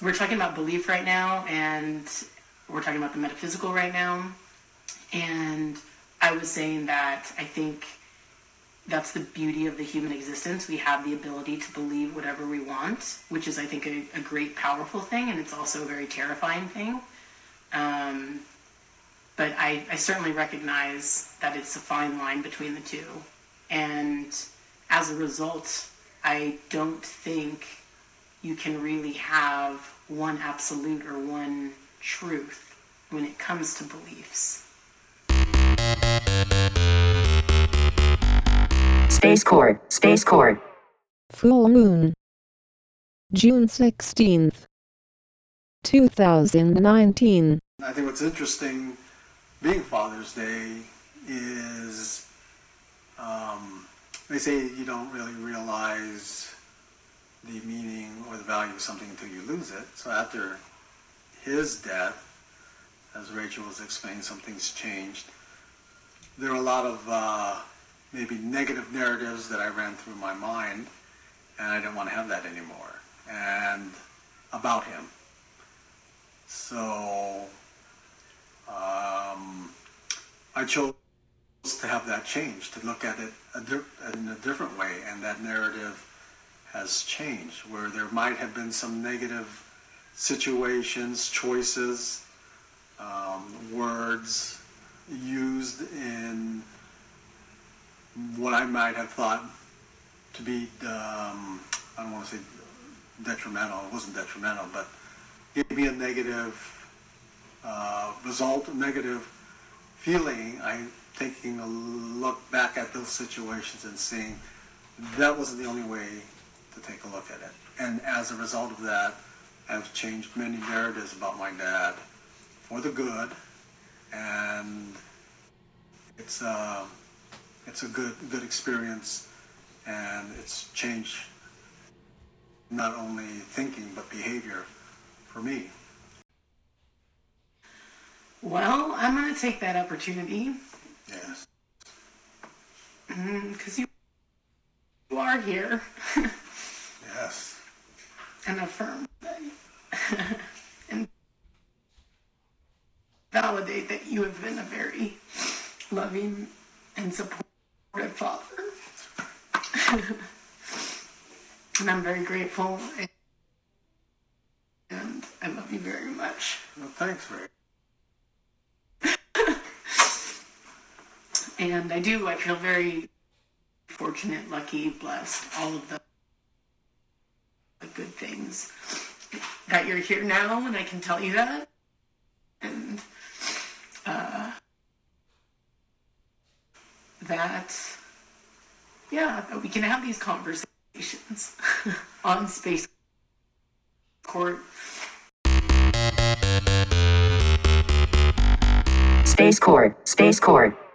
we're talking about belief right now, and we're talking about the metaphysical right now. And I was saying that I think that's the beauty of the human existence. We have the ability to believe whatever we want, which is, I think, a, a great, powerful thing, and it's also a very terrifying thing. Um, but I, I certainly recognize that it's a fine line between the two. And as a result, I don't think you can really have one absolute or one truth when it comes to beliefs. Space Court, Space Court. Full Moon. June 16th, 2019. I think what's interesting being Father's Day is um, they say you don't really realize the meaning or the value of something until you lose it. So after his death, as Rachel was explaining, something's changed. There are a lot of uh, maybe negative narratives that I ran through my mind, and I didn't want to have that anymore. And about him. So um, I chose to have that change, to look at it a di- in a different way, and that narrative has changed, where there might have been some negative situations, choices, um, words used in what I might have thought to be, um, I don't want to say detrimental, it wasn't detrimental, but gave me a negative uh, result, a negative feeling. I'm taking a look back at those situations and seeing that wasn't the only way to take a look at it. And as a result of that, I've changed many narratives about my dad for the good, and it's a it's a good good experience, and it's changed not only thinking but behavior for me. Well, I'm going to take that opportunity Yes. Mm-hmm, because you, you are here. and affirm and validate that you have been a very loving and supportive father. and I'm very grateful and I love you very much. Well, thanks, Ray. And I do, I feel very fortunate, lucky, blessed, all of the good things that you're here now, and I can tell you that. And uh, that, yeah, that we can have these conversations on Space Court. Space Court, Space Court.